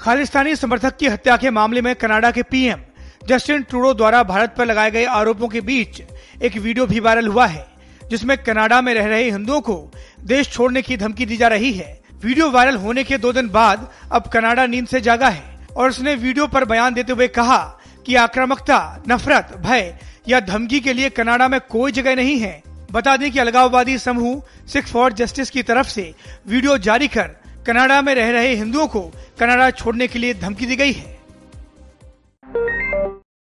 खालिस्तानी समर्थक की हत्या के मामले में कनाडा के पीएम जस्टिन ट्रूडो द्वारा भारत पर लगाए गए आरोपों के बीच एक वीडियो भी वायरल हुआ है, जिसमें कनाडा में रह रहे हिंदुओं को देश छोड़ने की धमकी दी जा रही है। वीडियो वायरल होने के दो दिन बाद अब कनाडा नींद से जागा है और उसने वीडियो पर बयान देते हुए कहा कि आक्रामकता, नफरत, भय या धमकी के लिए कनाडा में कोई जगह नहीं है। बता दें कि अलगाववादी समूह सिक्स फॉर जस्टिस की तरफ़ से वीडियो जारी कर कनाडा में रह रहे हिंदुओं को कनाडा छोड़ने के लिए धमकी दी गई है।